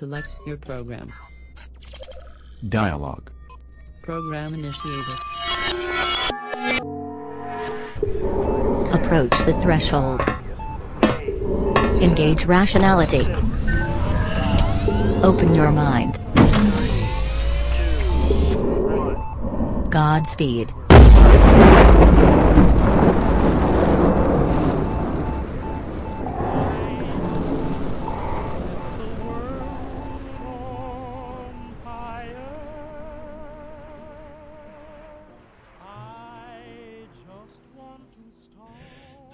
Select your program. Dialogue. Program initiated. Approach the threshold. Engage rationality. Open your mind. Godspeed.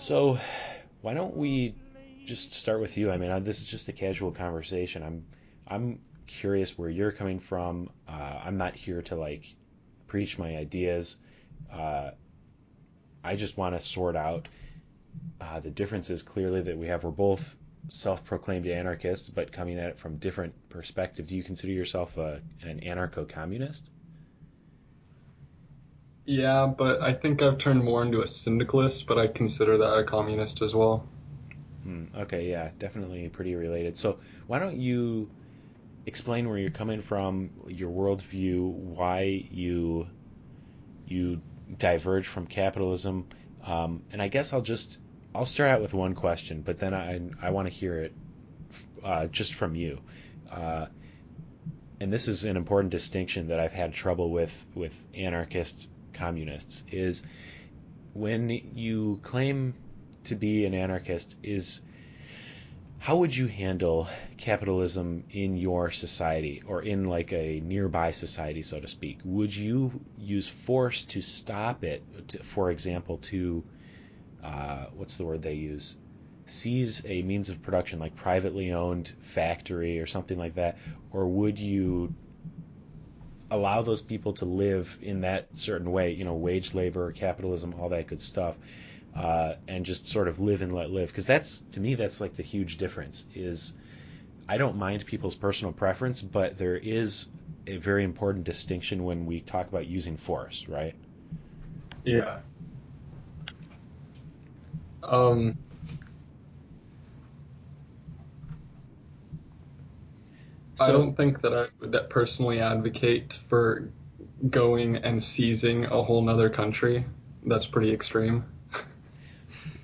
So, why don't we just start with you? I mean, this is just a casual conversation. I'm, I'm curious where you're coming from. Uh, I'm not here to like preach my ideas. Uh, I just want to sort out uh, the differences clearly that we have. We're both self-proclaimed anarchists, but coming at it from different perspectives. Do you consider yourself a, an anarcho-communist? Yeah, but I think I've turned more into a syndicalist, but I consider that a communist as well. Hmm, okay, yeah, definitely pretty related. So why don't you explain where you're coming from, your worldview, why you you diverge from capitalism, um, and I guess I'll just I'll start out with one question, but then I I want to hear it uh, just from you. Uh, and this is an important distinction that I've had trouble with with anarchists communists is when you claim to be an anarchist is how would you handle capitalism in your society or in like a nearby society so to speak? Would you use force to stop it? To, for example to uh, what's the word they use? Seize a means of production like privately owned factory or something like that? Or would you allow those people to live in that certain way, you know, wage labor, capitalism, all that good stuff, uh, and just sort of live and let live. Because that's to me, that's like the huge difference. Is I don't mind people's personal preference, but there is a very important distinction when we talk about using force, right? Yeah. Um, So, I don't think that I would that personally advocate for going and seizing a whole nother country. That's pretty extreme.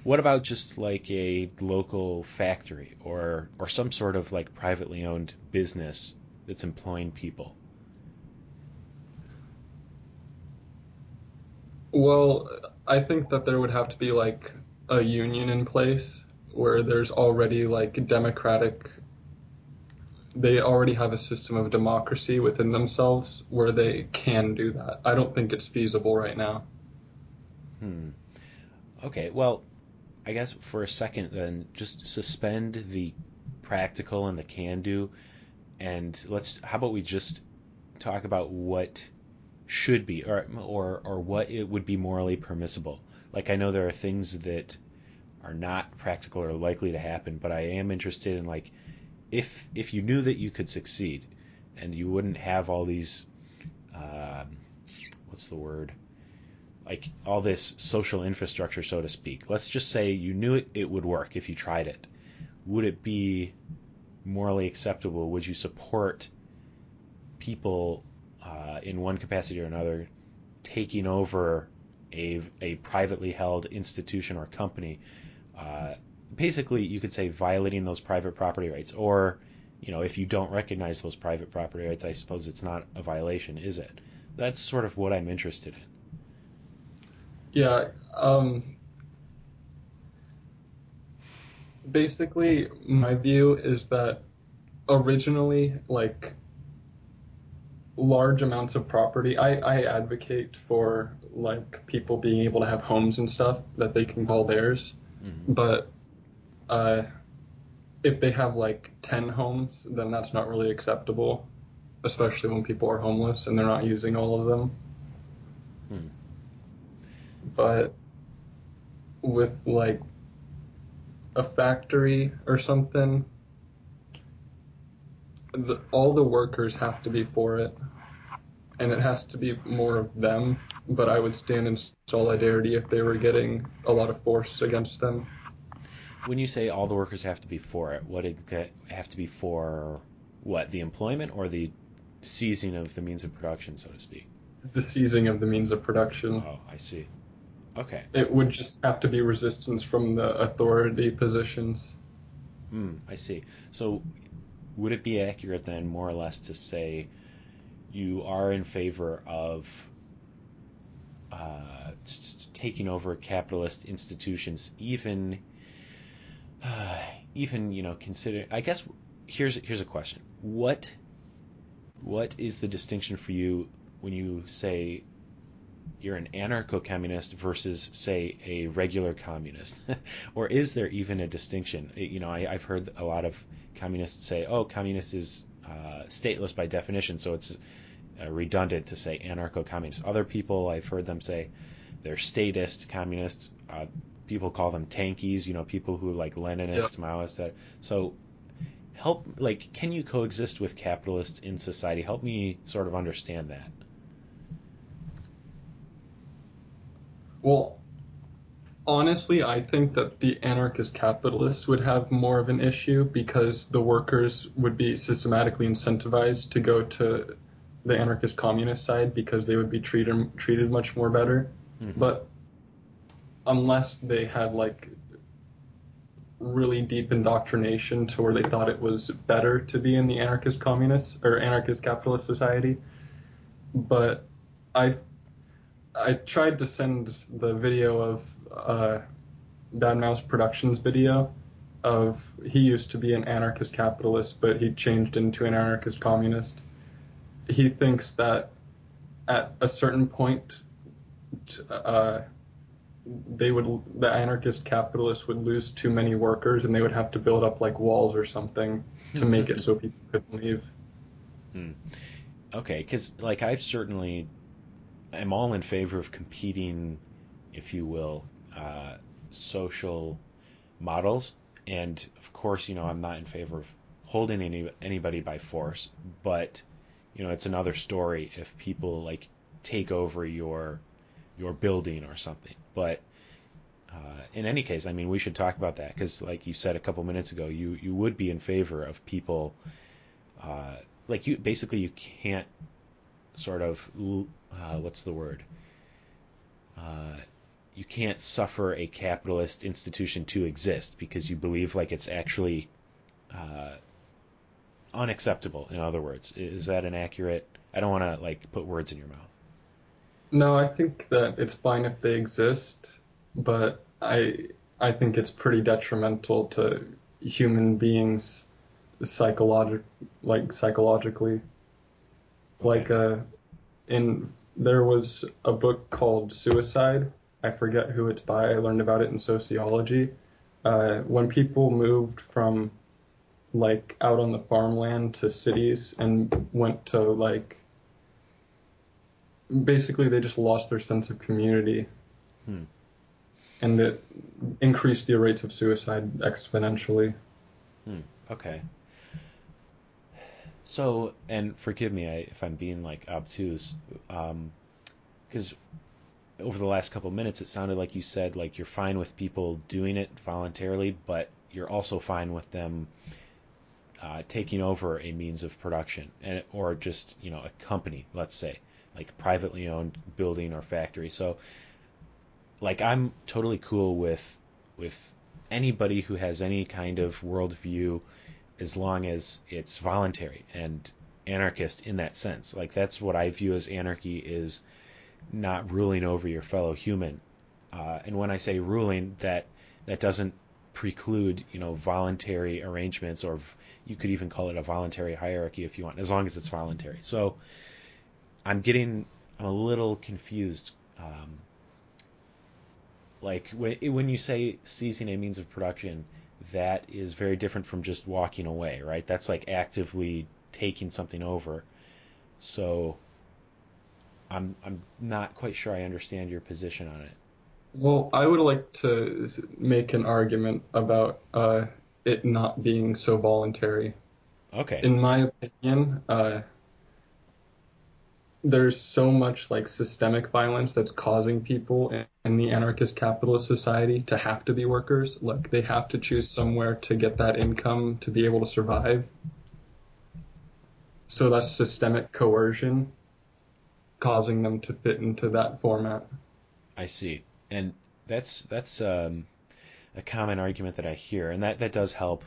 what about just like a local factory or or some sort of like privately owned business that's employing people? Well, I think that there would have to be like a union in place where there's already like democratic they already have a system of democracy within themselves where they can do that. I don't think it's feasible right now. Hmm. Okay, well, I guess for a second then, just suspend the practical and the can do, and let's. How about we just talk about what should be, or or or what it would be morally permissible. Like I know there are things that are not practical or likely to happen, but I am interested in like if if you knew that you could succeed and you wouldn't have all these um, what's the word? Like all this social infrastructure so to speak. Let's just say you knew it, it would work if you tried it. Would it be morally acceptable? Would you support people uh, in one capacity or another taking over a, a privately held institution or company uh, basically you could say violating those private property rights or you know if you don't recognize those private property rights i suppose it's not a violation is it? That's sort of what i'm interested in. Yeah um, basically my view is that originally like large amounts of property I, I advocate for like people being able to have homes and stuff that they can call theirs. Mm-hmm. but uh, if they have like 10 homes, then that's not really acceptable, especially when people are homeless and they're not using all of them. Hmm. But with like a factory or something, the, all the workers have to be for it, and it has to be more of them. But I would stand in solidarity if they were getting a lot of force against them when you say all the workers have to be for it, what it have to be for? what the employment or the seizing of the means of production, so to speak. The seizing of the means of production. Oh, I see. Okay. It would just have to be resistance from the authority positions. Hmm, I see. So, would it be accurate then, more or less, to say you are in favor of uh, t- t- taking over capitalist institutions, even, even you know, consider? I guess here's here's a question: what what is the distinction for you when you say you're an anarcho-communist versus say a regular communist? Or is there even a distinction? You know I, have heard a lot of communists say oh communist is uh, stateless by definition so it's uh, redundant to say anarcho-communist. Other people i've heard them say they're statist communists uh, people call them tankies you know people who like leninists Yeah. maoists That, so help like can you coexist with capitalists in society help me sort of understand that Well, honestly, I think that the anarchist capitalists would have more of an issue because the workers would be systematically incentivized to go to the anarchist communist side because they would be treated treated much more better. Mhm. But unless they had like really deep indoctrination to where they thought it was better to be in the anarchist communist or anarchist capitalist society. But I I tried to send the video of uh, Bad Mouse Productions video of he used to be an anarchist capitalist, but he changed into an anarchist communist. He thinks that at a certain point, uh, they would the anarchist capitalists would lose too many workers, and they would have to build up like walls or something to make it so people couldn't leave. Okay, because like I've certainly I'm all in favor of competing, if you will, uh, social models, and of course, you know, I'm not in favor of holding any anybody by force, but you know, it's another story if people like take over your your building or something. But uh, in any case, I mean, we should talk about that because, like you said a couple minutes ago, you you would be in favor of people, uh, like you basically you can't sort of uh, what's the word? Uh, you can't suffer a capitalist institution to exist because you believe like it's actually uh, unacceptable. In other words, is that an accurate? I don't want to like put words in your mouth. No, I think that it's fine if they exist, but I I think it's pretty detrimental to human beings psychologic like psychologically. Like uh in there was a book called Suicide. I forget who it's by. I learned about it in sociology. Uh, when people moved from like out on the farmland to cities and went to like basically they just lost their sense of community Hmm. and it increased the rates of suicide exponentially Okay. So, and forgive me I, if I'm being like obtuse, because over the last couple minutes it sounded like you said like you're fine with people doing it voluntarily, but you're also fine with them uh, taking over a means of production, and or just you know a company, let's say, like privately owned building or factory. So, like I'm totally cool with with anybody who has any kind of worldview as long as it's voluntary and anarchist in that sense. Like that's what I view as anarchy is not ruling over your fellow human. Uh, and when I say ruling, that that doesn't preclude you know voluntary arrangements, or you could even call it a voluntary hierarchy if you want, as long as it's voluntary. So I'm getting I'm a little confused. Um, like when when you say seizing a means of production, that is very different from just walking away, right? That's like actively taking something over. So I'm I'm not quite sure I understand your position on it. well i would like to make an argument about uh, it not being so voluntary Okay. in my opinion uh, there's so much like systemic violence that's causing people in, in the anarchist capitalist society to have to be workers like they have to choose somewhere to get that income to be able to survive so that's systemic coercion causing them to fit into that format. I see, and that's that's um, a common argument that I hear, and that that does help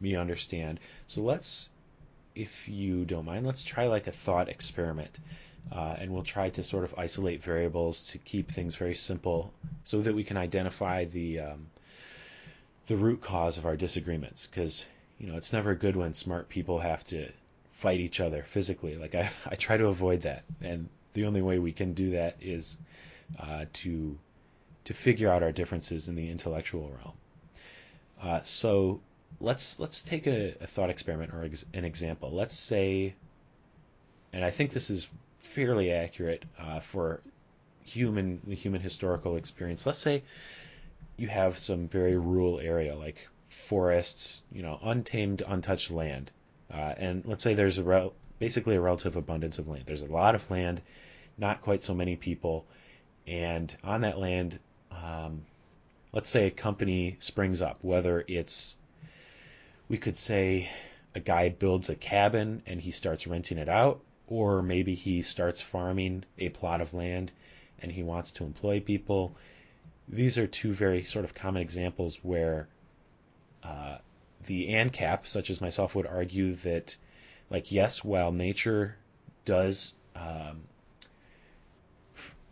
me understand. So let's, if you don't mind, let's try like a thought experiment. Uh, and we'll try to sort of isolate variables to keep things very simple so that we can identify the um, the root cause of our disagreements. Because you know it's never good when smart people have to fight each other physically. Like I, I try to avoid that. And the only way we can do that is uh, to to figure out our differences in the intellectual realm. Uh, so let's let's take a, a thought experiment or ex- an example let's say and I think this is fairly accurate uh, for human the human historical experience let's say you have some very rural area like forests, you know, untamed, untouched land. Uh, and let's say there's a rel- basically a relative abundance of land. There's a lot of land, not quite so many people, and on that land, um, let's say a company springs up, whether it's we could say a guy builds a cabin and he starts renting it out, or maybe he starts farming a plot of land and he wants to employ people these are two very sort of common examples where uh, the ANCAP, such as myself, would argue that, like, yes, while nature does, um,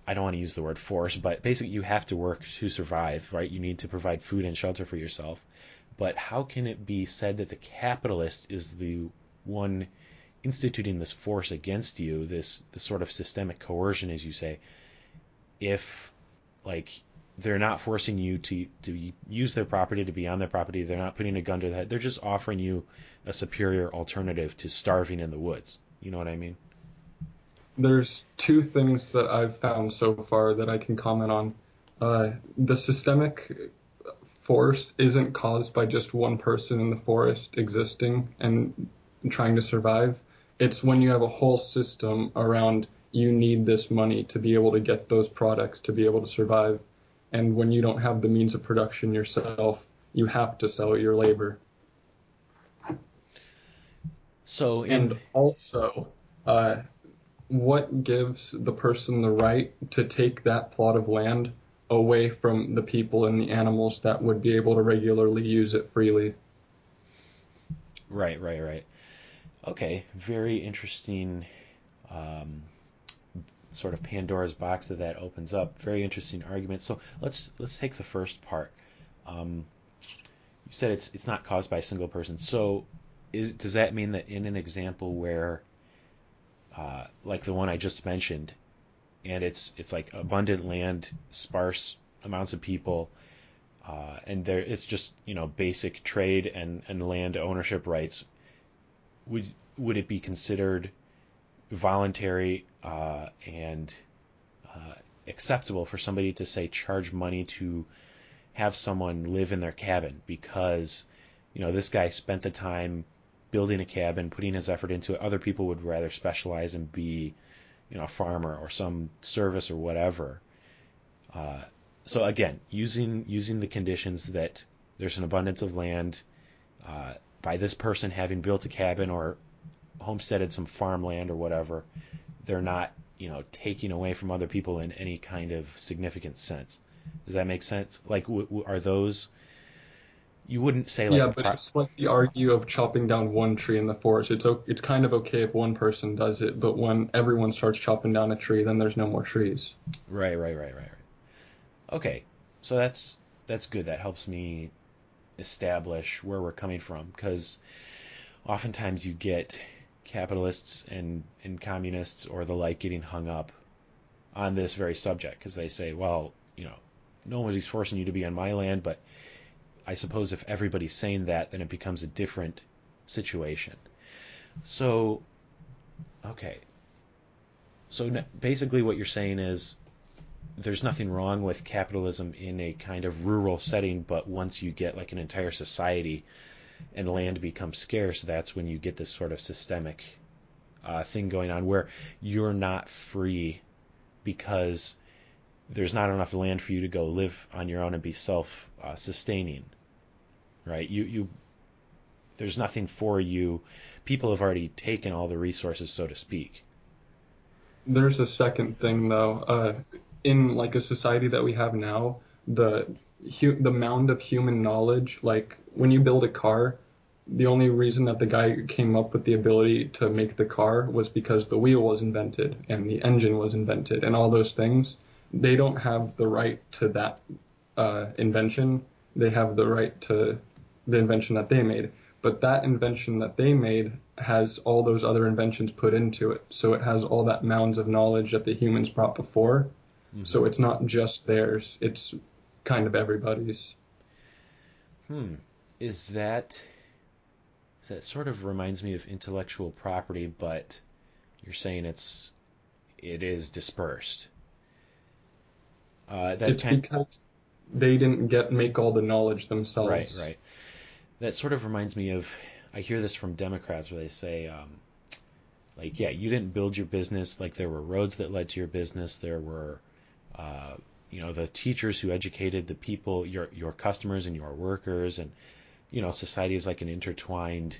I don't want to use the word force, but basically you have to work to survive, right? You need to provide food and shelter for yourself. But how can it be said that the capitalist is the one instituting this force against you, this, this sort of systemic coercion, as you say, if, like, they're not forcing you to to use their property to be on their property. They're not putting a gun to the head. They're just offering you a superior alternative to starving in the woods. You know what I mean? There's two things that I've found so far that I can comment on. Uh, the systemic force isn't caused by just one person in the forest existing and trying to survive. It's when you have a whole system around you need this money to be able to get those products to be able to survive and when you don't have the means of production yourself, you have to sell your labor. So, in... and also, uh, what gives the person the right to take that plot of land away from the people and the animals that would be able to regularly use it freely? Right, right, right. Okay, very interesting um, sort of Pandora's box that that opens up. Very interesting argument. So let's let's take the first part. Um, you said it's it's not caused by a single person. So is does that mean that in an example where, uh, like the one I just mentioned, and it's it's like abundant land, sparse amounts of people, uh, and there it's just you know basic trade and and land ownership rights. Would would it be considered voluntary uh, and uh, acceptable for somebody to say charge money to have someone live in their cabin because you know this guy spent the time building a cabin, putting his effort into it. Other people would rather specialize and be you know a farmer or some service or whatever. Uh, so again, using using the conditions that there's an abundance of land uh, by this person having built a cabin or homesteaded some farmland or whatever, they're not, you know, taking away from other people in any kind of significant sense. Does that make sense? Like, w- w- are those? You wouldn't say like. Yeah, but uh, it's like the argue of chopping down one tree in the forest. It's it's kind of okay if one person does it, but when everyone starts chopping down a tree, then there's no more trees. Right, right, right, right, right. Okay, so that's that's good. That helps me establish where we're coming from because oftentimes you get capitalists and, and communists or the like getting hung up on this very subject because they say, well, you know, nobody's forcing you to be on my land, but I suppose if everybody's saying that, then it becomes a different situation. So, okay. So basically, what you're saying is there's nothing wrong with capitalism in a kind of rural setting, but once you get like an entire society and land becomes scarce, that's when you get this sort of systemic uh, thing going on where you're not free because there's not enough land for you to go live on your own and be self uh, sustaining right you you there's nothing for you people have already taken all the resources, so to speak. There's a second thing though. Uh, in like a society that we have now, the hu- the mound of human knowledge, like when you build a car, the only reason that the guy came up with the ability to make the car was because the wheel was invented and the engine was invented and all those things. They don't have the right to that uh, invention. They have the right to the invention that they made. But that invention that they made has all those other inventions put into it. So it has all that mounds of knowledge that the humans brought before. So it's not just theirs. It's kind of everybody's. Hmm. Is that is that sort of reminds me of intellectual property, but you're saying it's it is dispersed. Uh, that It's kind because they didn't get make all the knowledge themselves. right, right. That sort of reminds me of I hear this from Democrats where they say, um, like, yeah, you didn't build your business. Like there were roads that led to your business. There were, uh, you know, the teachers who educated the people, your your customers and your workers, and you know, society is like an intertwined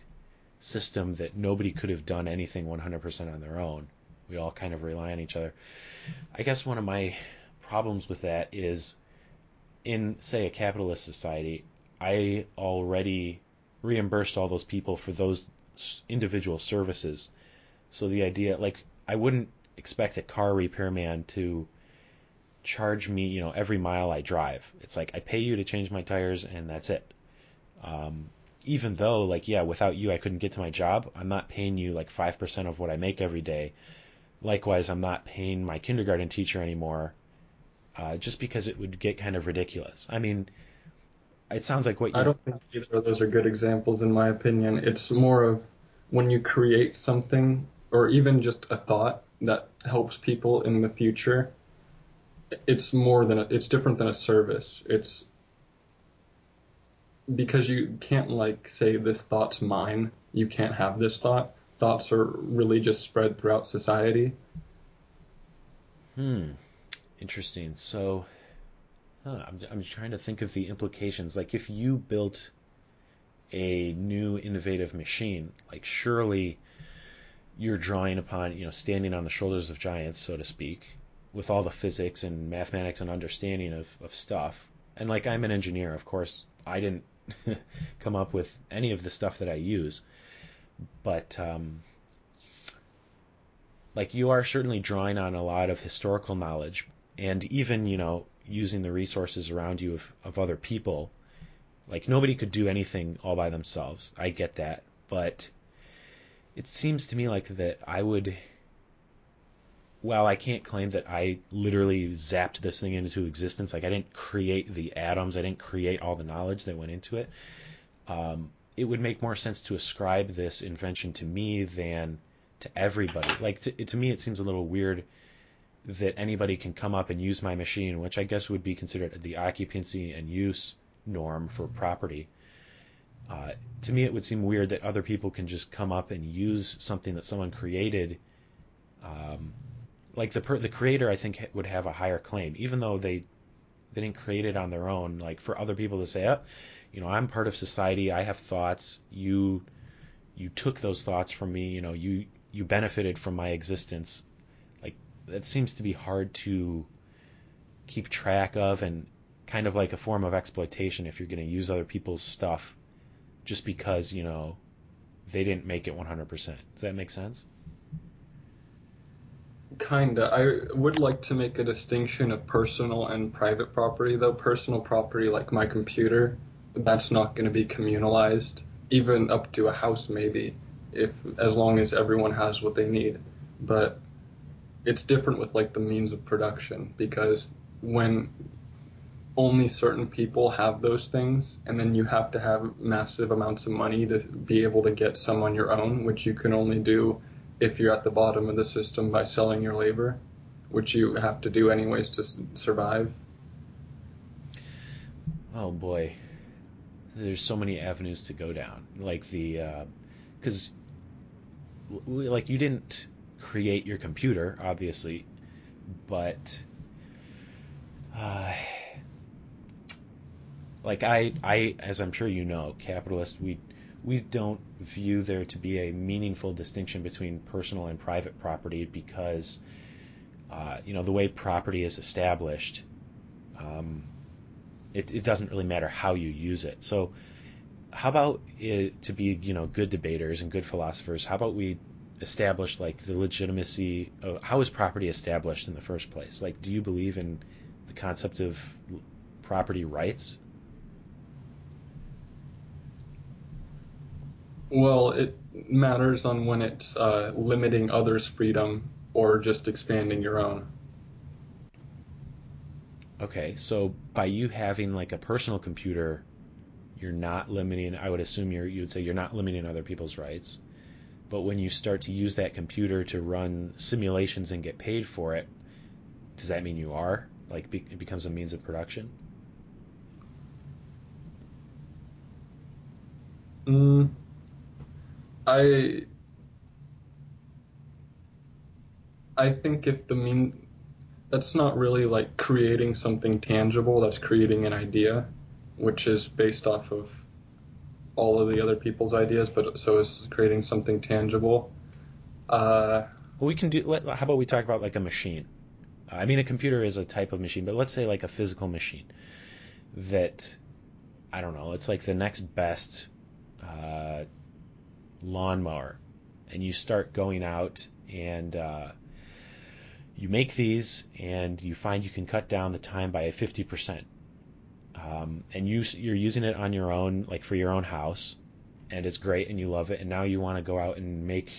system that nobody could have done anything 100% on their own. We all kind of rely on each other. I guess one of my problems with that is in, say, a capitalist society, I already reimbursed all those people for those individual services. So the idea, like, I wouldn't expect a car repairman to charge me, you know, every mile I drive. It's like I pay you to change my tires and that's it. Um, even though, like, yeah, without you, I couldn't get to my job, I'm not paying you like 5% of what I make every day. Likewise, I'm not paying my kindergarten teacher anymore uh, just because it would get kind of ridiculous. I mean, it sounds like what I you're. don't think either of those are good examples in my opinion. It's more of when you create something or even just a thought that helps people in the future. It's more than a, it's different than a service. It's because you can't like say this thought's mine. You can't have this thought. Thoughts are really just spread throughout society. Hmm. Interesting. So, huh, I'm, I'm trying to think of the implications. Like, if you built a new innovative machine, like, surely you're drawing upon, you know, standing on the shoulders of giants, so to speak, with all the physics and mathematics and understanding of, of stuff. And, like, I'm an engineer, of course, I didn't come up with any of the stuff that I use. But, um, like, you are certainly drawing on a lot of historical knowledge and even you know using the resources around you of, of other people. Like nobody could do anything all by themselves. I get that. But it seems to me like that i would well i can't claim that i literally zapped this thing into existence like i didn't create the atoms i didn't create all the knowledge that went into it um, it would make more sense to ascribe this invention to me than to everybody. Like to, to me it seems a little weird that anybody can come up and use my machine, which I guess would be considered the occupancy and use norm for property. Uh, to me, it would seem weird that other people can just come up and use something that someone created. Um, like the per- the creator, I think would have a higher claim, even though they they didn't create it on their own. Like for other people to say, "Oh, you know, I'm part of society. I have thoughts. You you took those thoughts from me. You know, you you benefited from my existence." That seems to be hard to keep track of and kind of like a form of exploitation if you're going to use other people's stuff just because, you know, they didn't make it 100%. Does that make sense? Kinda. I would like to make a distinction of personal and private property, though. Personal property, like my computer, that's not going to be communalized, even up to a house, maybe, if as long as everyone has what they need. But it's different with like the means of production because when only certain people have those things and then you have to have massive amounts of money to be able to get some on your own which you can only do if you're at the bottom of the system by selling your labor which you have to do anyways to survive. Oh boy. There's so many avenues to go down. Like the because uh, like you didn't create your computer, obviously, but uh, like I, I, as I'm sure you know, capitalist, we we don't view there to be a meaningful distinction between personal and private property because uh, you know the way property is established um, it, it doesn't really matter how you use it. So how about it, to be you know good debaters and good philosophers how about we establish like the legitimacy of how is property established in the first place like do you believe in the concept of property rights Well, it matters on when it's uh, limiting others' freedom or just expanding your own. Okay, so by you having like a personal computer, you're not limiting. I would assume you're you would say you're not limiting other people's rights. But when you start to use that computer to run simulations and get paid for it, does that mean you are like be, it becomes a means of production? Mm, I I think if the mean that's not really like creating something tangible, that's creating an idea, which is based off of all of the other people's ideas, but so is creating something tangible. Uh, we can do. Let, how about we talk about like a machine? I mean, a computer is a type of machine, but let's say like a physical machine that I don't know. It's like the next best uh, lawnmower, and you start going out and uh, you make these, and you find you can cut down the time by fifty percent. Um, and you you're using it on your own, like for your own house, and it's great, and you love it, and now you want to go out and make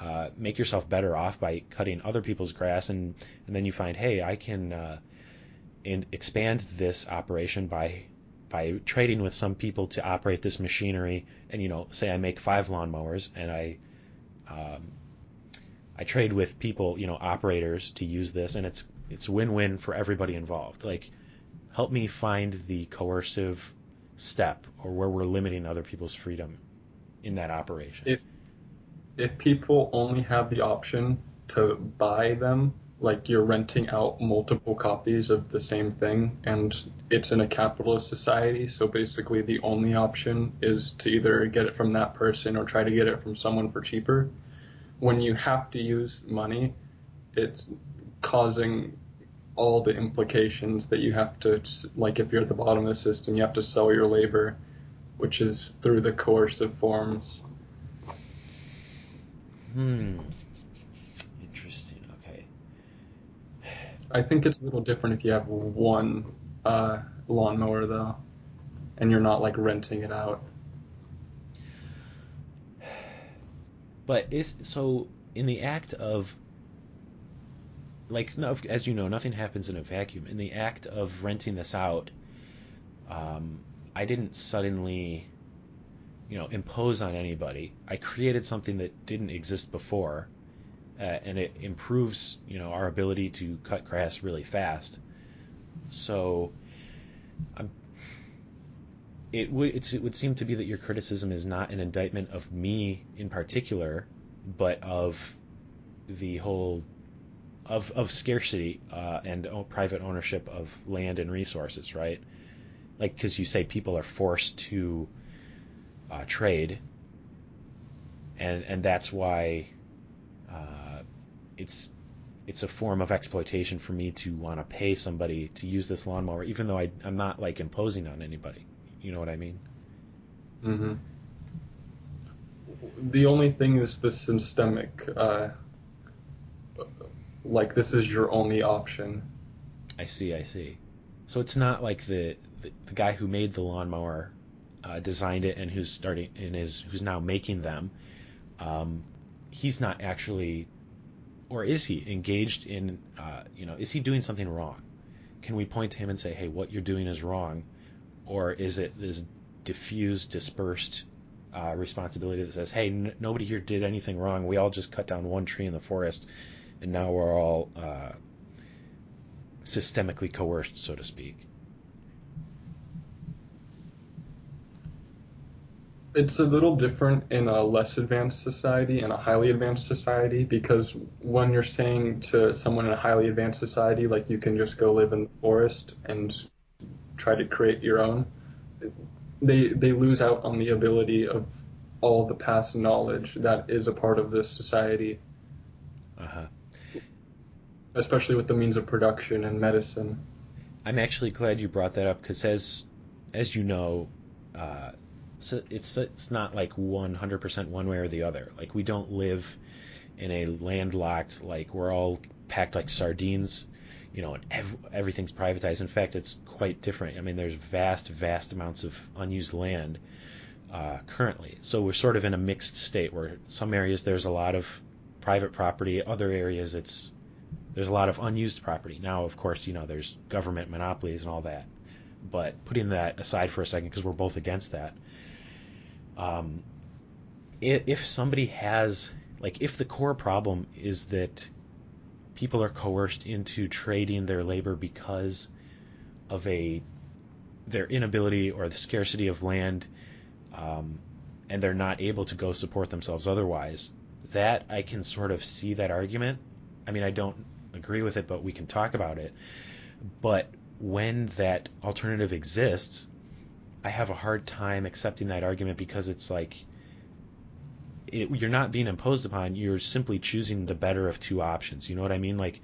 uh, make yourself better off by cutting other people's grass, and and then you find, hey, I can uh, in, expand this operation by by trading with some people to operate this machinery, and you know, say I make five lawnmowers, and I um, I trade with people, you know, operators to use this, and it's it's win-win for everybody involved. Like, help me find the coercive step or where we're limiting other people's freedom in that operation. if if people only have the option to buy them, like you're renting out multiple copies of the same thing, and it's in a capitalist society, so basically the only option is to either get it from that person or try to get it from someone for cheaper. When you have to use money, it's causing all the implications that you have to, like if you're at the bottom of the system, you have to sell your labor, which is through the coercive forms. Hmm. Interesting. Okay. I think it's a little different if you have one uh, lawnmower though, and you're not like renting it out. But is so in the act of like no, as you know, nothing happens in a vacuum. In the act of renting this out, um, I didn't suddenly, you know, impose on anybody. I created something that didn't exist before, uh, and it improves, you know, our ability to cut grass really fast. So, I'm, it would it would seem to be that your criticism is not an indictment of me in particular, but of the whole of of scarcity uh, and private ownership of land and resources, right? Like because you say people are forced to uh, trade, and and that's why uh, it's it's a form of exploitation for me to want to pay somebody to use this lawnmower, even though I, I'm not like imposing on anybody. You know what I mean? hmm The only thing is the systemic, uh, like this is your only option. I see, I see. So it's not like the the, the guy who made the lawnmower uh, designed it and who's starting and is who's now making them. Um, he's not actually, or is he engaged in? Uh, you know, is he doing something wrong? Can we point to him and say, "Hey, what you're doing is wrong," or is it this diffused, dispersed uh, responsibility that says, "Hey, n- nobody here did anything wrong. We all just cut down one tree in the forest, and now we're all uh, systemically coerced, so to speak." It's a little different in a less advanced society and a highly advanced society because when you're saying to someone in a highly advanced society, like you can just go live in the forest and try to create your own, they they lose out on the ability of all the past knowledge that is a part of this society, Uh-huh. Especially with the means of production and medicine. I'm actually glad you brought that up because as as you know, uh, so it's it's not like 100% one way or the other. Like we don't live in a landlocked like we're all packed like sardines, you know, and ev- everything's privatized. In fact, it's quite different. I mean, there's vast, vast amounts of unused land uh, currently. So we're sort of in a mixed state where some areas there's a lot of private property, other areas it's there's a lot of unused property. Now, of course, you know, there's government monopolies and all that. But putting that aside for a second, because we're both against that, um, if somebody has, like, if the core problem is that people are coerced into trading their labor because of a their inability or the scarcity of land, um, and they're not able to go support themselves otherwise, that I can sort of see that argument. I mean, I don't agree with it, but we can talk about it. But when that alternative exists, I have a hard time accepting that argument because it's like it, you're not being imposed upon. You're simply choosing the better of two options. You know what I mean? Like,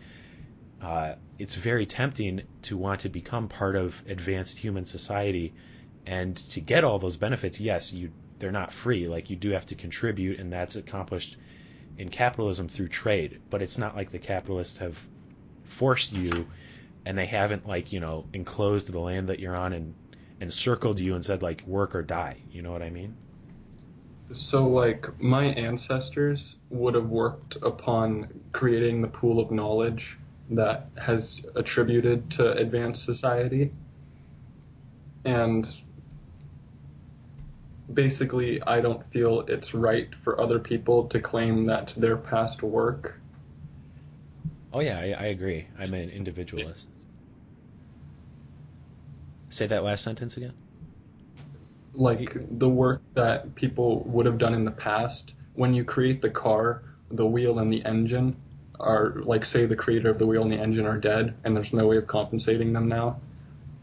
uh, it's very tempting to want to become part of advanced human society and to get all those benefits. Yes, you they're not free. Like you do have to contribute, and that's accomplished in capitalism through trade. But it's not like the capitalists have forced you, and they haven't like you know enclosed the land that you're on and and circled you and said like work or die. You know what I mean? So, like, my ancestors would have worked upon creating the pool of knowledge that has attributed to advanced society. And basically, I don't feel it's right for other people to claim that their past work. Oh yeah, I, I agree. I'm an individualist. Say that last sentence again. like the work that people would have done in the past when you create the car the wheel and the engine are like say the creator of the wheel and the engine are dead and there's no way of compensating them now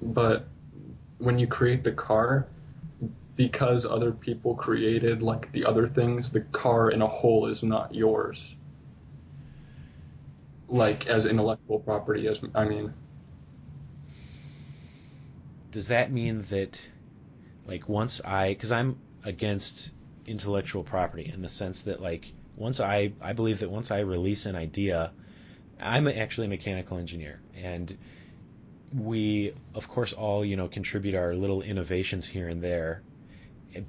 but when you create the car because other people created like the other things the car in a whole is not yours. Like as intellectual property as i mean. Does that mean that, like, once I, because I'm against intellectual property in the sense that, like, once I, I believe that once I release an idea, I'm actually a mechanical engineer, and we, of course, all, you know, contribute our little innovations here and there.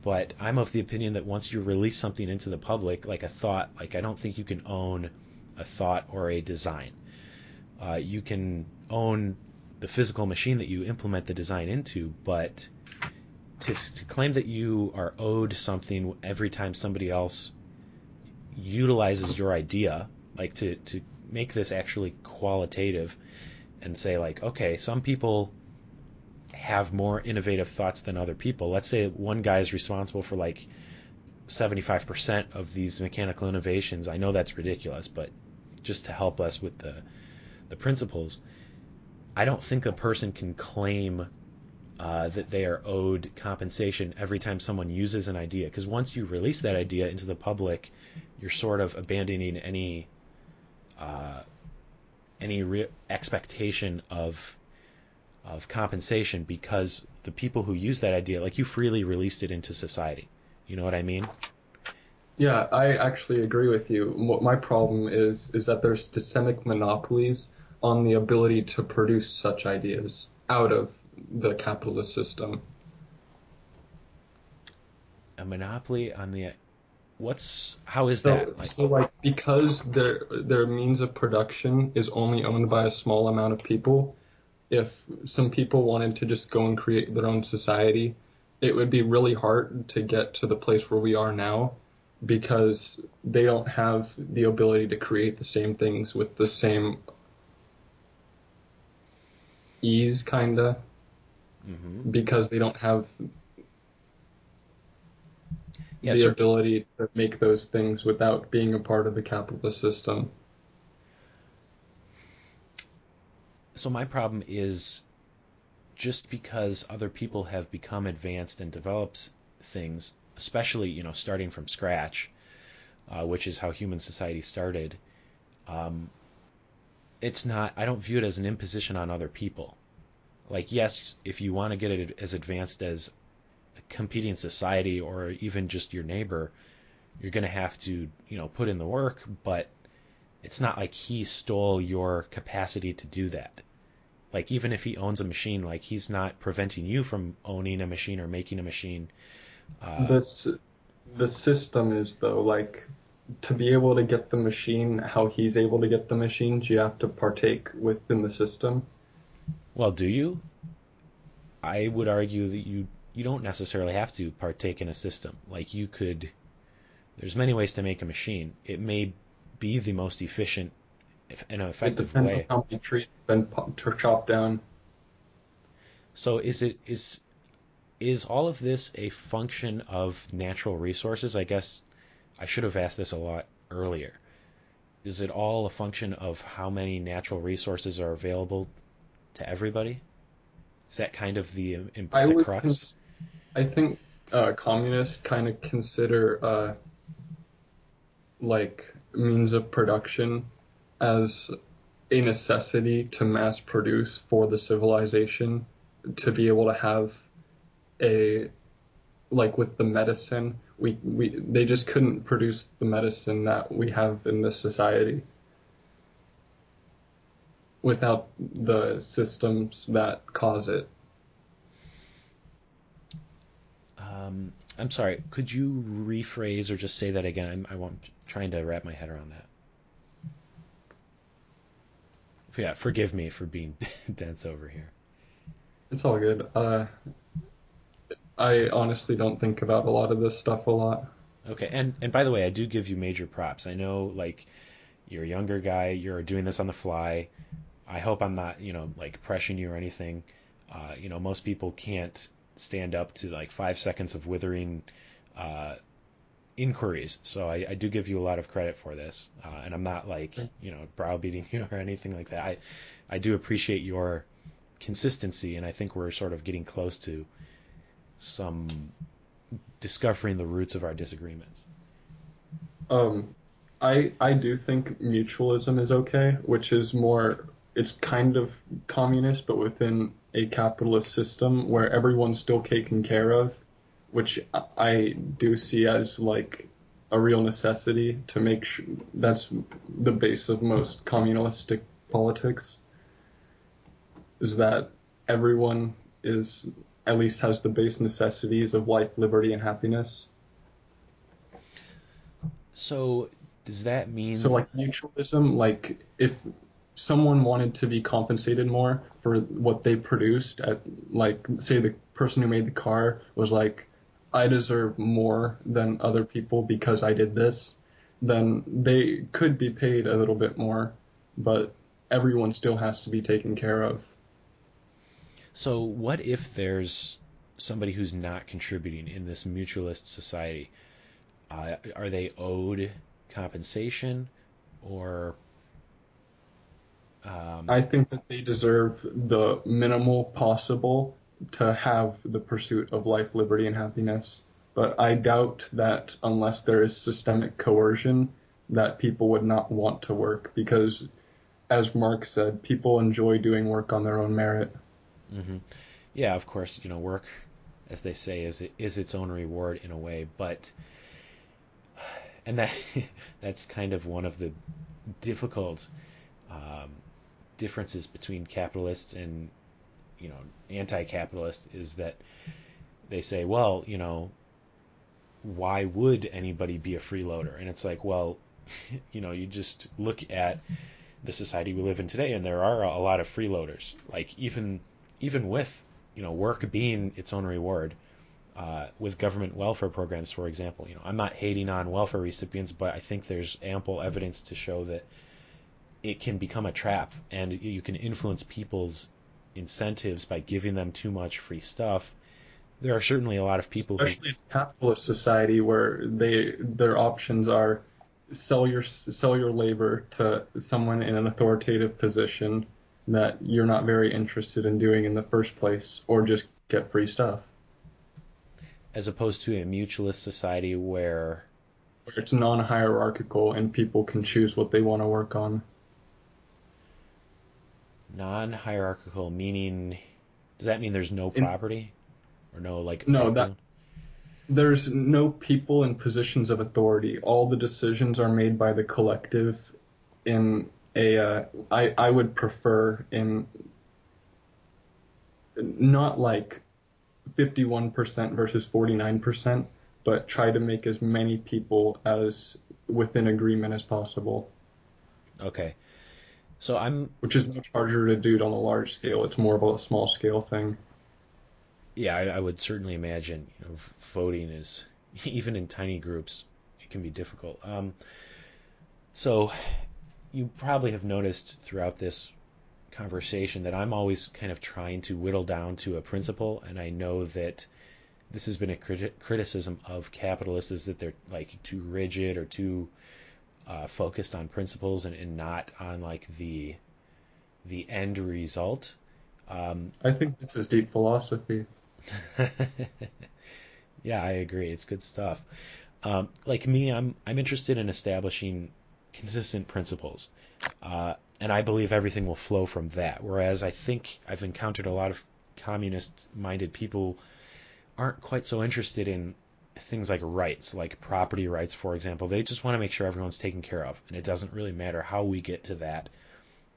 But I'm of the opinion that once you release something into the public, like a thought, like, I don't think you can own a thought or a design. Uh, you can own the physical machine that you implement the design into, but to, to claim that you are owed something every time somebody else utilizes your idea, like to, to make this actually qualitative and say, like, okay, some people have more innovative thoughts than other people. Let's say one guy is responsible for like 75% of these mechanical innovations. I know that's ridiculous, but just to help us with the the principles, I don't think a person can claim uh, that they are owed compensation every time someone uses an idea. Because once you release that idea into the public, you're sort of abandoning any uh, any re- expectation of of compensation because the people who use that idea, like you freely released it into society. You know what I mean? Yeah, I actually agree with you. What my problem is is that there's systemic monopolies on the ability to produce such ideas out of the capitalist system. A monopoly on the what's how is So, that like? so like because their their means of production is only owned by a small amount of people, if some people wanted to just go and create their own society, it would be really hard to get to the place where we are now because they don't have the ability to create the same things with the same ease kinda hmm because they don't have Yeah, the so- ability to make those things without being a part of the capitalist system. So my problem is just because other people have become advanced and developed things, especially you know starting from scratch, uh, which is how human society started. Um, it's not. I don't view it as an imposition on other people. Like yes, if you want to get it as advanced as a competing society or even just your neighbor, you're going to have to you know put in the work, but it's not like he stole your capacity to do that. Like even if he owns a machine, like he's not preventing you from owning a machine or making a machine. Uh, The the system is though like to be able to get the machine how he's able to get the machines, you have to partake within the system. well, do you? I would argue that you you don't necessarily have to partake in a system. Like you could. There's many ways to make a machine. It may be the most efficient and It effective depends way. on how many trees have been po- to chop down. So is it is is all of this a function of natural resources? I guess I should have asked this a lot earlier. Is it all a function of how many natural resources are available to everybody? Is that kind of the um, I would crux? cons- I think uh, communists kind of consider uh, like means of production as a necessity to mass produce for the civilization to be able to have a like with the medicine we, we they just couldn't produce the medicine that we have in this society without the systems that cause it Um, I'm sorry. Could you rephrase or just say that again? I'm, I want trying to wrap my head around that. Yeah, forgive me for being dense over here. It's all good. Uh, I honestly don't think about a lot of this stuff a lot. Okay, and and by the way, I do give you major props. I know like you're a younger guy, you're doing this on the fly. I hope I'm not, you know, like pressuring you or anything. Uh, you know, most people can't stand up to like five seconds of withering uh, inquiries. So I, I do give you a lot of credit for this, uh, and I'm not like you know browbeating you or anything like that. I I do appreciate your consistency, and I think we're sort of getting close to some discovering the roots of our disagreements. Um, I I do think mutualism is okay, which is more it's kind of communist, but within a capitalist system where everyone's still taken care of, which I- do see as like a real necessity to make sure that's the base of most communalistic politics. Is that everyone is at least has the base necessities of life, liberty, and happiness. So does that mean So like mutualism, like if someone wanted to be compensated more for what they produced at like say the person who made the car was like I deserve more than other people because I did this, then they could be paid a little bit more, but everyone still has to be taken care of. So what if there's somebody who's not contributing in this mutualist society? Uh, are they owed compensation, or um, I think that they deserve the minimal possible to have the pursuit of life, liberty, and happiness. But I doubt that unless there is systemic coercion, that people would not want to work because, as Mark said, people enjoy doing work on their own merit. mhm. yeah, of course, you know, work, as they say, is is its own reward in a way, but and that that's kind of one of the difficult um, differences between capitalists and you know anti-capitalist is that they say, well, you know, why would anybody be a freeloader? And it's like, well, you know, you just look at the society we live in today, and there are a lot of freeloaders. Like even even with you know work being its own reward, uh, with government welfare programs, for example, you know, I'm not hating on welfare recipients, but I think there's ample evidence to show that it can become a trap, and you can influence people's incentives by giving them too much free stuff. There are certainly a lot of people who Especially in a capitalist society where they their options are sell your sell your labor to someone in an authoritative position that you're not very interested in doing in the first place, or just get free stuff. as opposed to a mutualist society where where it's non-hierarchical and people can choose what they want to work on. Non-hierarchical meaning does that mean there's no property? Or no like No, that- There's no people in positions of authority. All the decisions are made by the collective in a uh, I I would prefer in not like 51% versus 49%, but try to make as many people as within agreement as possible, okay so i'm which is much harder to do on a large scale. It's more of a small scale thing. yeah I, I would certainly imagine you know voting is even in tiny groups it can be difficult um so you probably have noticed throughout this conversation that I'm always kind of trying to whittle down to a principle, and I know that this has been a criti- criticism of capitalists is that they're like too rigid or too uh, focused on principles and, and not on like the the end result. Um, I think this is deep philosophy. yeah, I agree. It's good stuff. Um, like me, I'm I'm interested in establishing consistent principles, uh, and I believe everything will flow from that. Whereas I think I've encountered a lot of communist-minded people aren't quite so interested in things like rights, like property rights, for example. They just want to make sure everyone's taken care of, and it doesn't really matter how we get to that.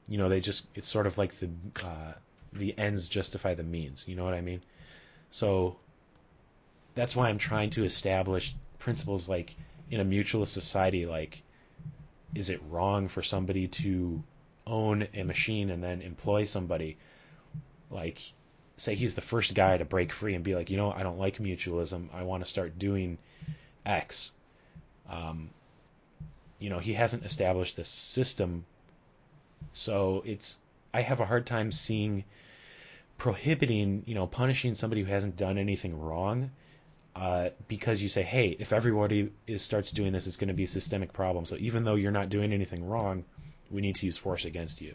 You know, they just it's sort of like the uh, the ends justify the means. You know what I mean? So that's why I'm trying to establish principles like in a mutualist society, like is it wrong for somebody to own a machine and then employ somebody? Like, say he's the first guy to break free and be like, you know, I don't like mutualism. I want to start doing X. Um, you know, he hasn't established this system, so it's. I have a hard time seeing prohibiting, you know, punishing somebody who hasn't done anything wrong uh, because you say, hey, if everybody is, starts doing this, it's going to be a systemic problem. So even though you're not doing anything wrong, we need to use force against you.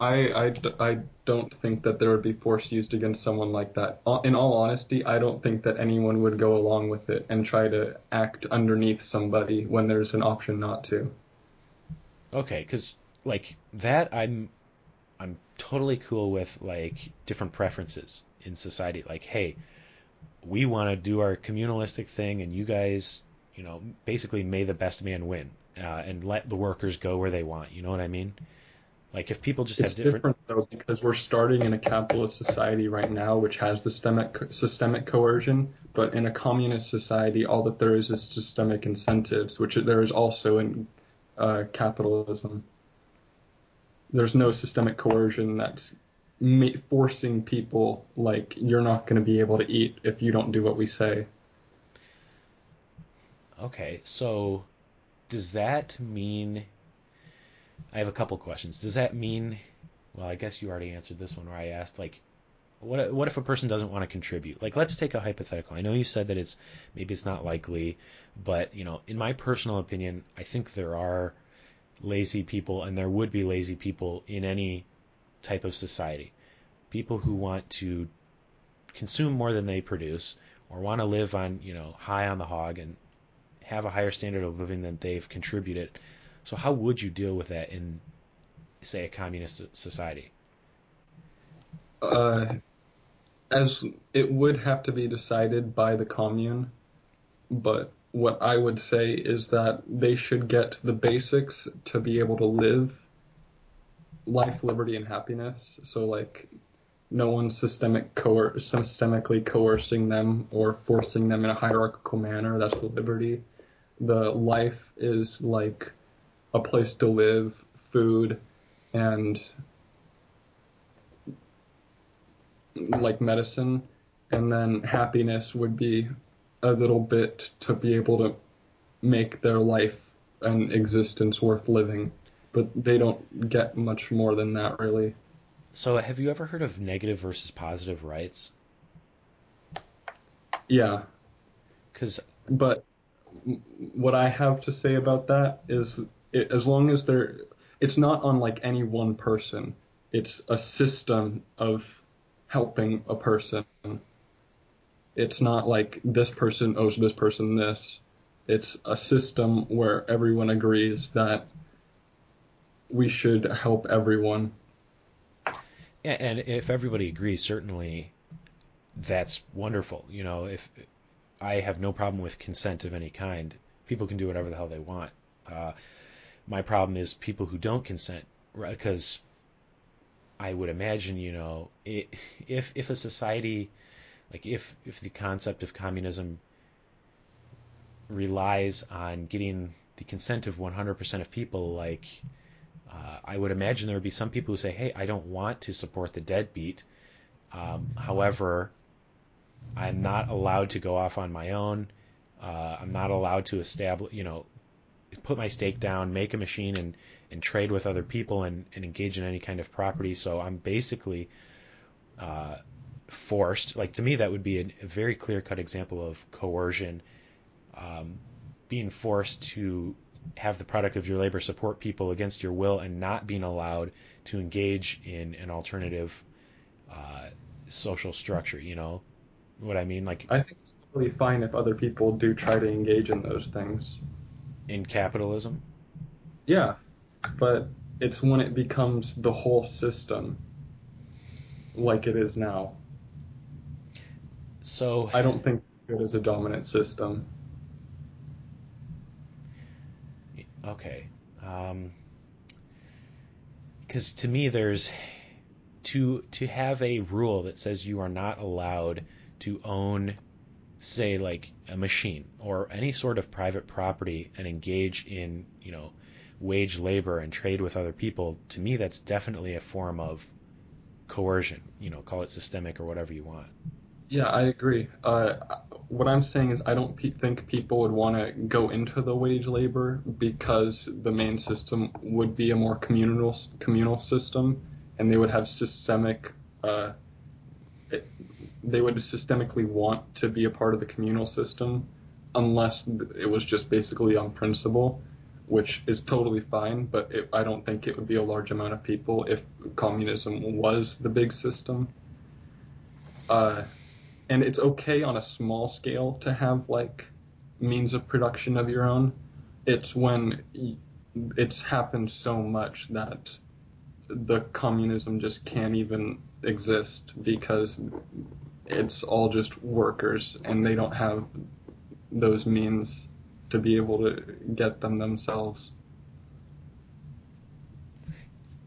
I, I, I don't think that there would be force used against someone like that. In all honesty, I don't think that anyone would go along with it and try to act underneath somebody when there's an option not to. Okay, because like that, I'm I'm totally cool with like different preferences in society. Like, hey, we want to do our communalistic thing, and you guys, you know, basically may the best man win, uh, and let the workers go where they want. You know what I mean? Like if people just It's have different, different though because we're starting in a capitalist society right now, which has the systemic systemic coercion. But in a communist society, all that there is is systemic incentives, which there is also in uh, capitalism. There's no systemic coercion that's forcing people like you're not going to be able to eat if you don't do what we say. Okay, so does that mean? I have a couple questions. Does that mean? Well, I guess you already answered this one where I asked like, what what if a person doesn't want to contribute? Like, let's take a hypothetical. I know you said that it's maybe it's not likely, but you know, in my personal opinion, I think there are lazy people, and there would be lazy people in any type of society. People who want to consume more than they produce, or want to live on you know high on the hog and have a higher standard of living than they've contributed. So how would you deal with that in, say, a communist society? Uh, as it would have to be decided by the commune, but what I would say is that they should get the basics to be able to live life, liberty, and happiness. So like, no one's systemic coer- systemically coercing them or forcing them in a hierarchical manner. That's the liberty. The life is like a place to live, food, and like medicine, and then happiness would be a little bit to be able to make their life and existence worth living. But they don't get much more than that, really. So have you ever heard of negative versus positive rights? Yeah, Because but what I have to say about that is, it, as long as they're, it's not on like any one person. It's a system of helping a person. It's not like this person owes this person this. It's a system where everyone agrees that we should help everyone. And if everybody agrees, certainly that's wonderful. You know, if I have no problem with consent of any kind, people can do whatever the hell they want. Uh, my problem is people who don't consent, because I would imagine, you know, it, if if a society, like if if the concept of communism relies on getting the consent of 100% of people, like uh, I would imagine there would be some people who say, "Hey, I don't want to support the deadbeat. Um, however, I'm not allowed to go off on my own. Uh, I'm not allowed to establish, you know, put my stake down, make a machine, and and trade with other people and, and engage in any kind of property. So I'm basically uh, forced. Like to me, that would be a, very clear cut example of coercion. Um, being forced to have the product of your labor support people against your will and not being allowed to engage in an alternative uh, social structure. You know what I mean? Like I think it's totally fine if other people do try to engage in those things. In capitalism. Yeah, but it's when it becomes the whole system, like it is now. So I don't think it's good as a dominant system. Okay. Um, because to me, there's to to have a rule that says you are not allowed to own, say, like a machine or any sort of private property and engage in, you know, wage labor and trade with other people. To me, that's definitely a form of coercion. You know, call it systemic or whatever you want. Yeah, I agree. Uh, what I'm saying is, I don't pe- think people would want to go into the wage labor because the main system would be a more communal communal system, and they would have systemic. Uh, they would systemically want to be a part of the communal system, unless it was just basically on principle, which is totally fine. But it, I don't think it would be a large amount of people if communism was the big system. Uh, and it's okay on a small scale to have like means of production of your own. It's when it's happened so much that the communism just can't even exist because it's all just workers and they don't have those means to be able to get them themselves.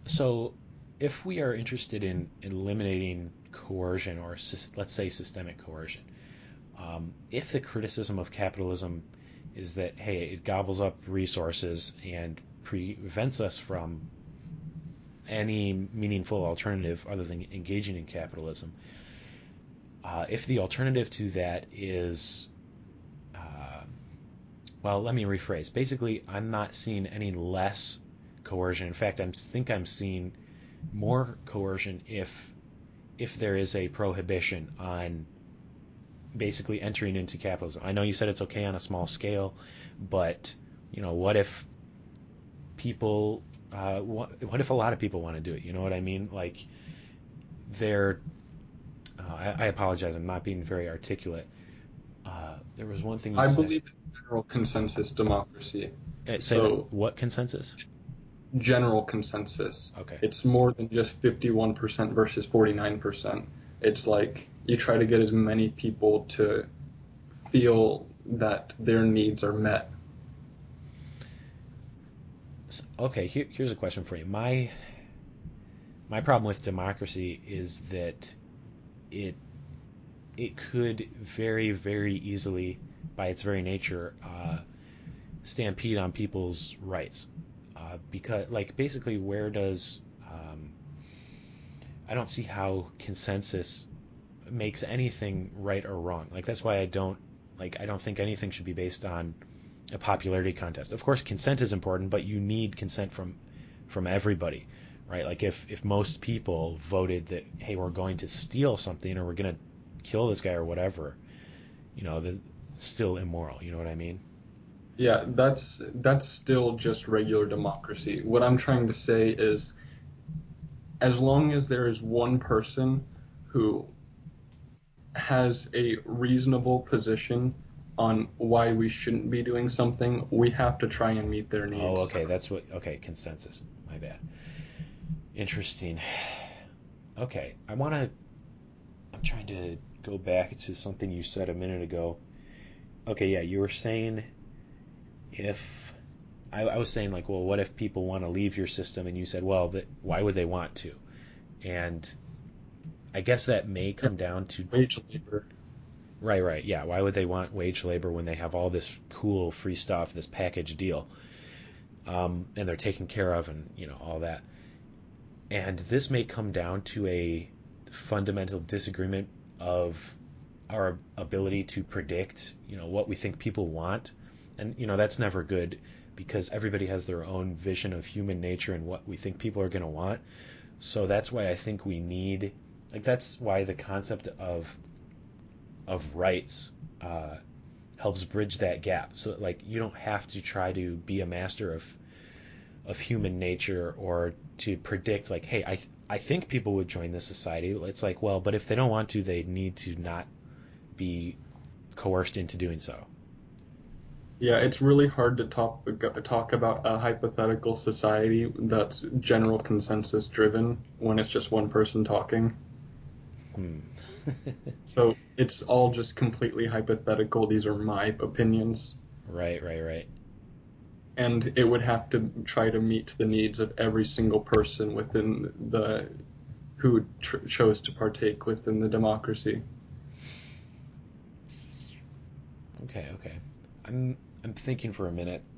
So, if we are interested in eliminating coercion or let's say systemic coercion, um, if the criticism of capitalism is that hey, it gobbles up resources and prevents us from any meaningful alternative other than engaging in capitalism, uh, if the alternative to that is uh, well, let me rephrase. Basically, I'm not seeing any less coercion. In fact, I think I'm seeing more coercion if if there is a prohibition on basically entering into capitalism. I know you said it's okay on a small scale, but you know, what if people uh, what, what if a lot of people want to do it? You know what I mean? Like they're uh, I, I apologize, I'm not being very articulate. Uh, there was one thing you I said. believe in general consensus democracy. Uh, say so- what consensus? General consensus. Okay. It's more than just 51% versus 49%. It's like you try to get as many people to feel that their needs are met. Okay, here, here's a question for you. My my problem with democracy is that it it could very very easily, by its very nature, uh, stampede on people's rights. Uh, because, like, basically, where does um, I don't see how consensus makes anything right or wrong. Like, that's why I don't like I don't think anything should be based on a popularity contest. Of course, consent is important, but you need consent from from everybody, right? Like if if most people voted that hey, we're going to steal something or we're going to kill this guy or whatever, you know, that's still immoral. You know what I mean? Yeah, that's that's still just regular democracy. What I'm trying to say is as long as there is one person who has a reasonable position on why we shouldn't be doing something, we have to try and meet their needs. Oh, okay, that's what. Okay, consensus. My bad. Interesting. Okay, I want to. I'm trying to go back to something you said a minute ago. Okay, yeah, you were saying if I, I was saying like, well, what if people want to leave your system? And you said, well, that why would they want to? And I guess that may come down to Wage labor. Right, right. Yeah. Why would they want wage labor when they have all this cool free stuff, this package deal, um, and they're taken care of, and you know all that. And this may come down to a fundamental disagreement of our ability to predict, you know, what we think people want, and you know that's never good because everybody has their own vision of human nature and what we think people are going to want. So that's why I think we need, like, that's why the concept of of rights uh, helps bridge that gap. So that, like you don't have to try to be a master of of human nature or to predict like, hey, I th- I think people would join this society. It's like, well, but if they don't want to, they need to not be coerced into doing so. Yeah, it's really hard to talk talk about a hypothetical society that's general consensus driven when it's just one person talking. Hmm. So it's all just completely hypothetical. These are my opinions, right, right, right. and it would have to try to meet the needs of every single person within the who tr- chose to partake within the democracy. Okay, okay. I'm I'm thinking for a minute,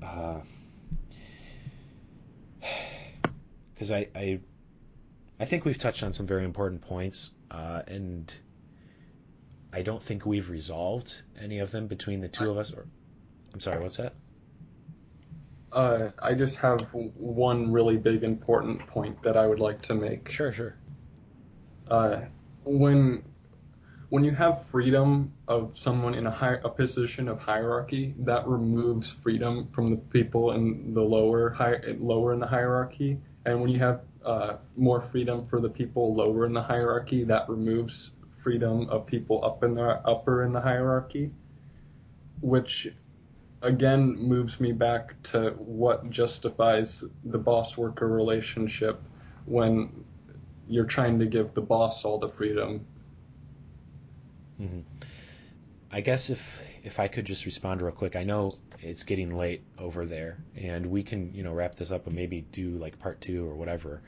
because I, I I think we've touched on some very important points, uh, and I don't think we've resolved any of them between the two of us. Or I'm sorry, what's that? Uh, I just have one really big important point that I would like to make. Sure, sure. Uh, when when you have freedom of someone in a high, a position of hierarchy, that removes freedom from the people in the lower high, lower in the hierarchy. And when you have uh, more freedom for the people lower in the hierarchy, that removes freedom of people up in the upper in the hierarchy, which again moves me back to what justifies the boss worker relationship when you're trying to give the boss all the freedom. hmm I guess if if I could just respond real quick, I know it's getting late over there, and we can you know wrap this up and maybe do like part two or whatever.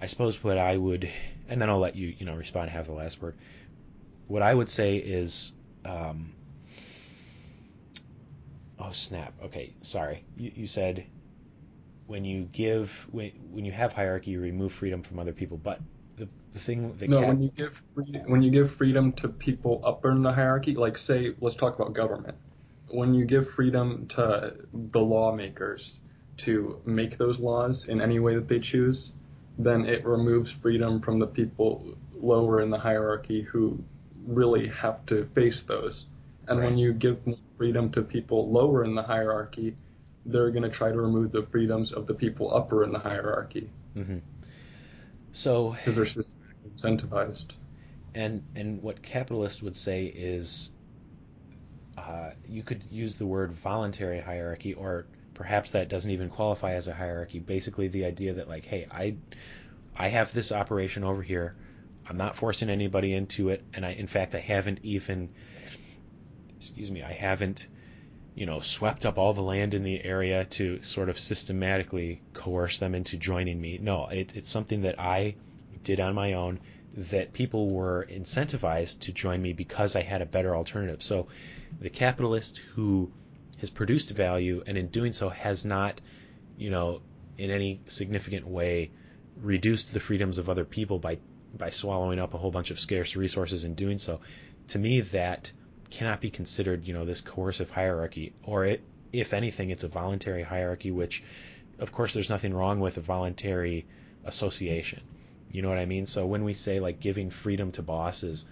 I suppose what I would, and then I'll let you you know respond have the last word. What I would say is, um, oh snap. Okay, sorry. You, you said when you give when when you have hierarchy, you remove freedom from other people, but the, thing the No, when you give free, when you give freedom to people upper in the hierarchy, like say, let's talk about government. When you give freedom to the lawmakers to make those laws in any way that they choose, then it removes freedom from the people lower in the hierarchy who really have to face those. And when you give more freedom to people lower in the hierarchy, they're going to try to remove the freedoms of the people upper in the hierarchy hmm So because they're systemically incentivized. and and what capitalists would say is uh, you could use the word voluntary hierarchy or perhaps that doesn't even qualify as a hierarchy. Basically the idea that like hey i i have this operation over here. I'm not forcing anybody into it. And i in fact i haven't even excuse me i haven't you know swept up all the land in the area to sort of systematically coerce them into joining me. No it, it's something that i did on my own that people were incentivized to join me because I had a better alternative. So the capitalist who has produced value and in doing so has not, you know, in any significant way reduced the freedoms of other people by by swallowing up a whole bunch of scarce resources in doing so. To me that cannot be considered, you know, this coercive hierarchy or it, if anything it's a voluntary hierarchy which of course there's nothing wrong with a voluntary association. You know what I mean? So when we say like giving freedom to bosses,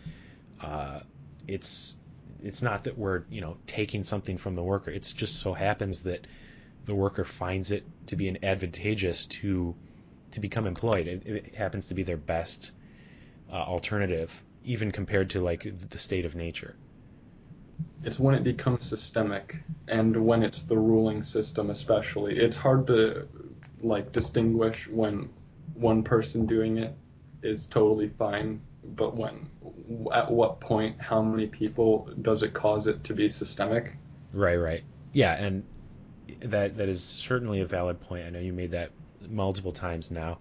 uh, it's it's not that we're you know taking something from the worker. It's just so happens that the worker finds it to be an advantageous to to become employed. It, it happens to be their best uh, alternative, even compared to like the state of nature. It's when it becomes systemic and when it's the ruling system especially. It's hard to like distinguish when one person doing it is totally fine, but when at what point how many people does it cause it to be systemic? Right, right. Yeah, and that that is certainly a valid point. I know you made that multiple times now.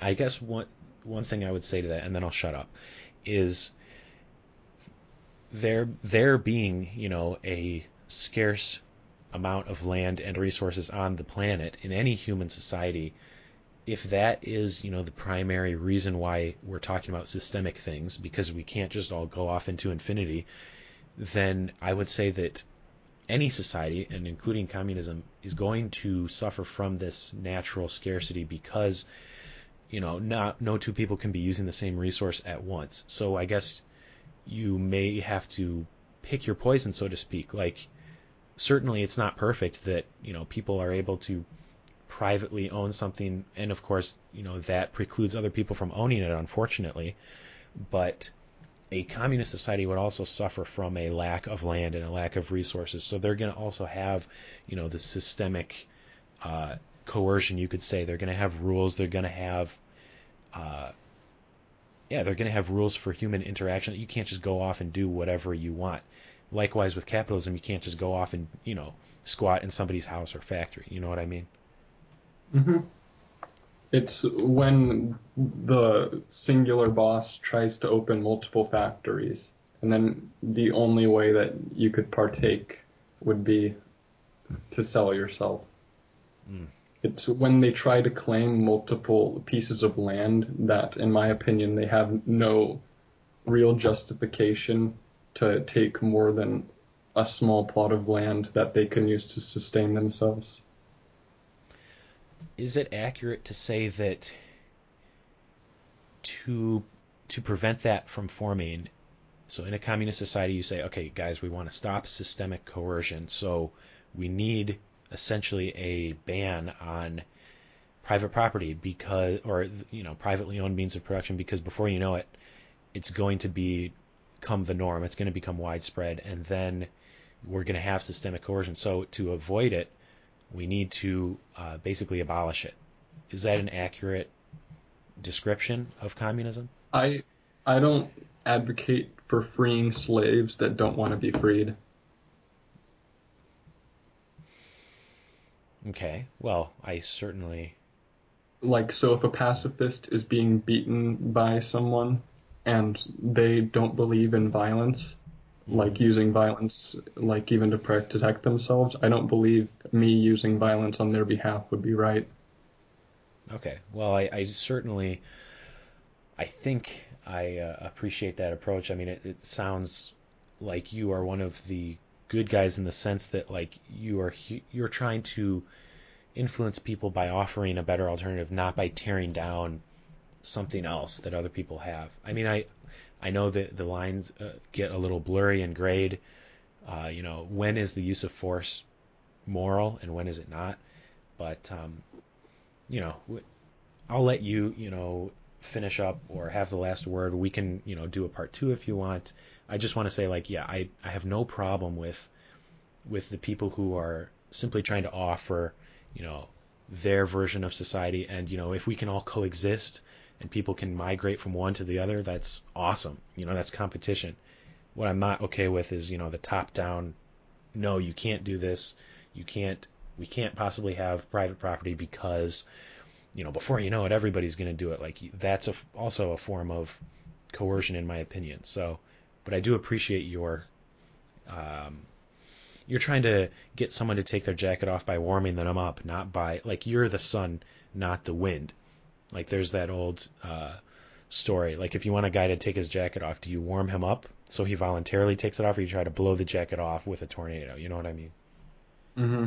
I guess one one thing I would say to that, and then I'll shut up, is there there being you know a scarce amount of land and resources on the planet in any human society if that is you know the primary reason why we're talking about systemic things because we can't just all go off into infinity then i would say that any society and including communism is going to suffer from this natural scarcity because you know not no two people can be using the same resource at once. So i guess you may have to pick your poison so to speak. Like certainly it's not perfect that you know people are able to privately own something, and of course, you know that precludes other people from owning it, unfortunately. But a communist society would also suffer from a lack of land and a lack of resources, so they're going to also have, you know, the systemic uh, coercion, you could say. They're going to have rules. They're going to have, uh, yeah, they're going to have rules for human interaction. You can't just go off and do whatever you want. Likewise with capitalism, you can't just go off and you know squat in somebody's house or factory. You know what I mean? Hmm It's when the singular boss tries to open multiple factories, and then the only way that you could partake would be to sell yourself. Mm. It's when they try to claim multiple pieces of land that, in my opinion, they have no real justification to take more than a small plot of land that they can use to sustain themselves is it accurate to say that to to prevent that from forming so in a communist society you say okay guys we want to stop systemic coercion so we need essentially a ban on private property because or you know privately owned means of production because before you know it it's going to be become the norm it's going to become widespread and then we're going to have systemic coercion. So to avoid it we need to uh, basically abolish it. Is that an accurate description of communism? I I don't advocate for freeing slaves that don't want to be freed. Okay. Well, I certainly like so if a pacifist is being beaten by someone and they don't believe in violence, like using violence, like even to protect themselves. I don't believe me using violence on their behalf would be right. Okay. Well, I, I certainly, I think I uh, appreciate that approach. I mean, it, it sounds like you are one of the good guys in the sense that like you are you're trying to influence people by offering a better alternative, not by tearing down something else that other people have. I mean, I I know that the lines uh, get a little blurry and grayed. Uh, you know, when is the use of force moral and when is it not? But um, you know, I'll let you, you know, finish up or have the last word. We can, you know, do a part two if you want. I just want to say, like, yeah, I, I have no problem with with the people who are simply trying to offer, you know, their version of society, and you know, if we can all coexist and people can migrate from one to the other, that's awesome. You know, that's competition. What I'm not okay with is, you know, the top down, no, you can't do this. You can't, we can't possibly have private property because, you know, before you know it, everybody's going to do it. Like, that's a, also a form of coercion, in my opinion. So, but I do appreciate your, um, you're trying to get someone to take their jacket off by warming them up, not by, like, you're the sun, not the wind like there's that old uh, story. Like if you want a guy to take his jacket off, do you warm him up so he voluntarily takes it off, or you try to blow the jacket off with a tornado? You know what I mean? Mm-hmm.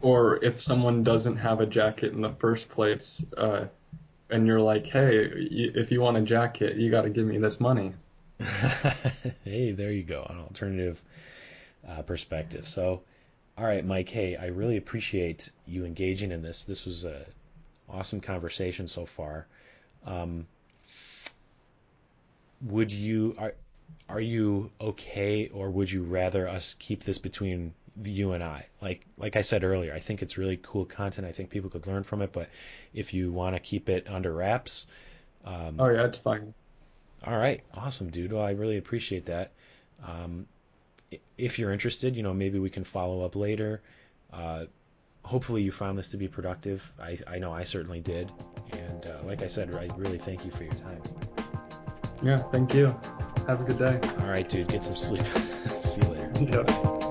Or if someone doesn't have a jacket in the first place, uh, and you're like, hey, if you want a jacket, you got to give me this money. hey, there you go, an alternative uh, perspective. So, all right, Mike. Hey, I really appreciate you engaging in this. This was a awesome conversation so far. Um, would you are are you okay or would you rather us keep this between you and I? Like like I said earlier, I think it's really cool content. I think people could learn from it, but if you want to keep it under wraps, um, Oh yeah, it's fine. all right, awesome, dude. Well, I really appreciate that. Um, if you're interested, you know, maybe we can follow up later. Uh, hopefully, you found this to be productive. I, I know I certainly did. And uh, like I said, I really thank you for your time. Yeah, thank you. Have a good day. All right, dude, get some sleep. See you later.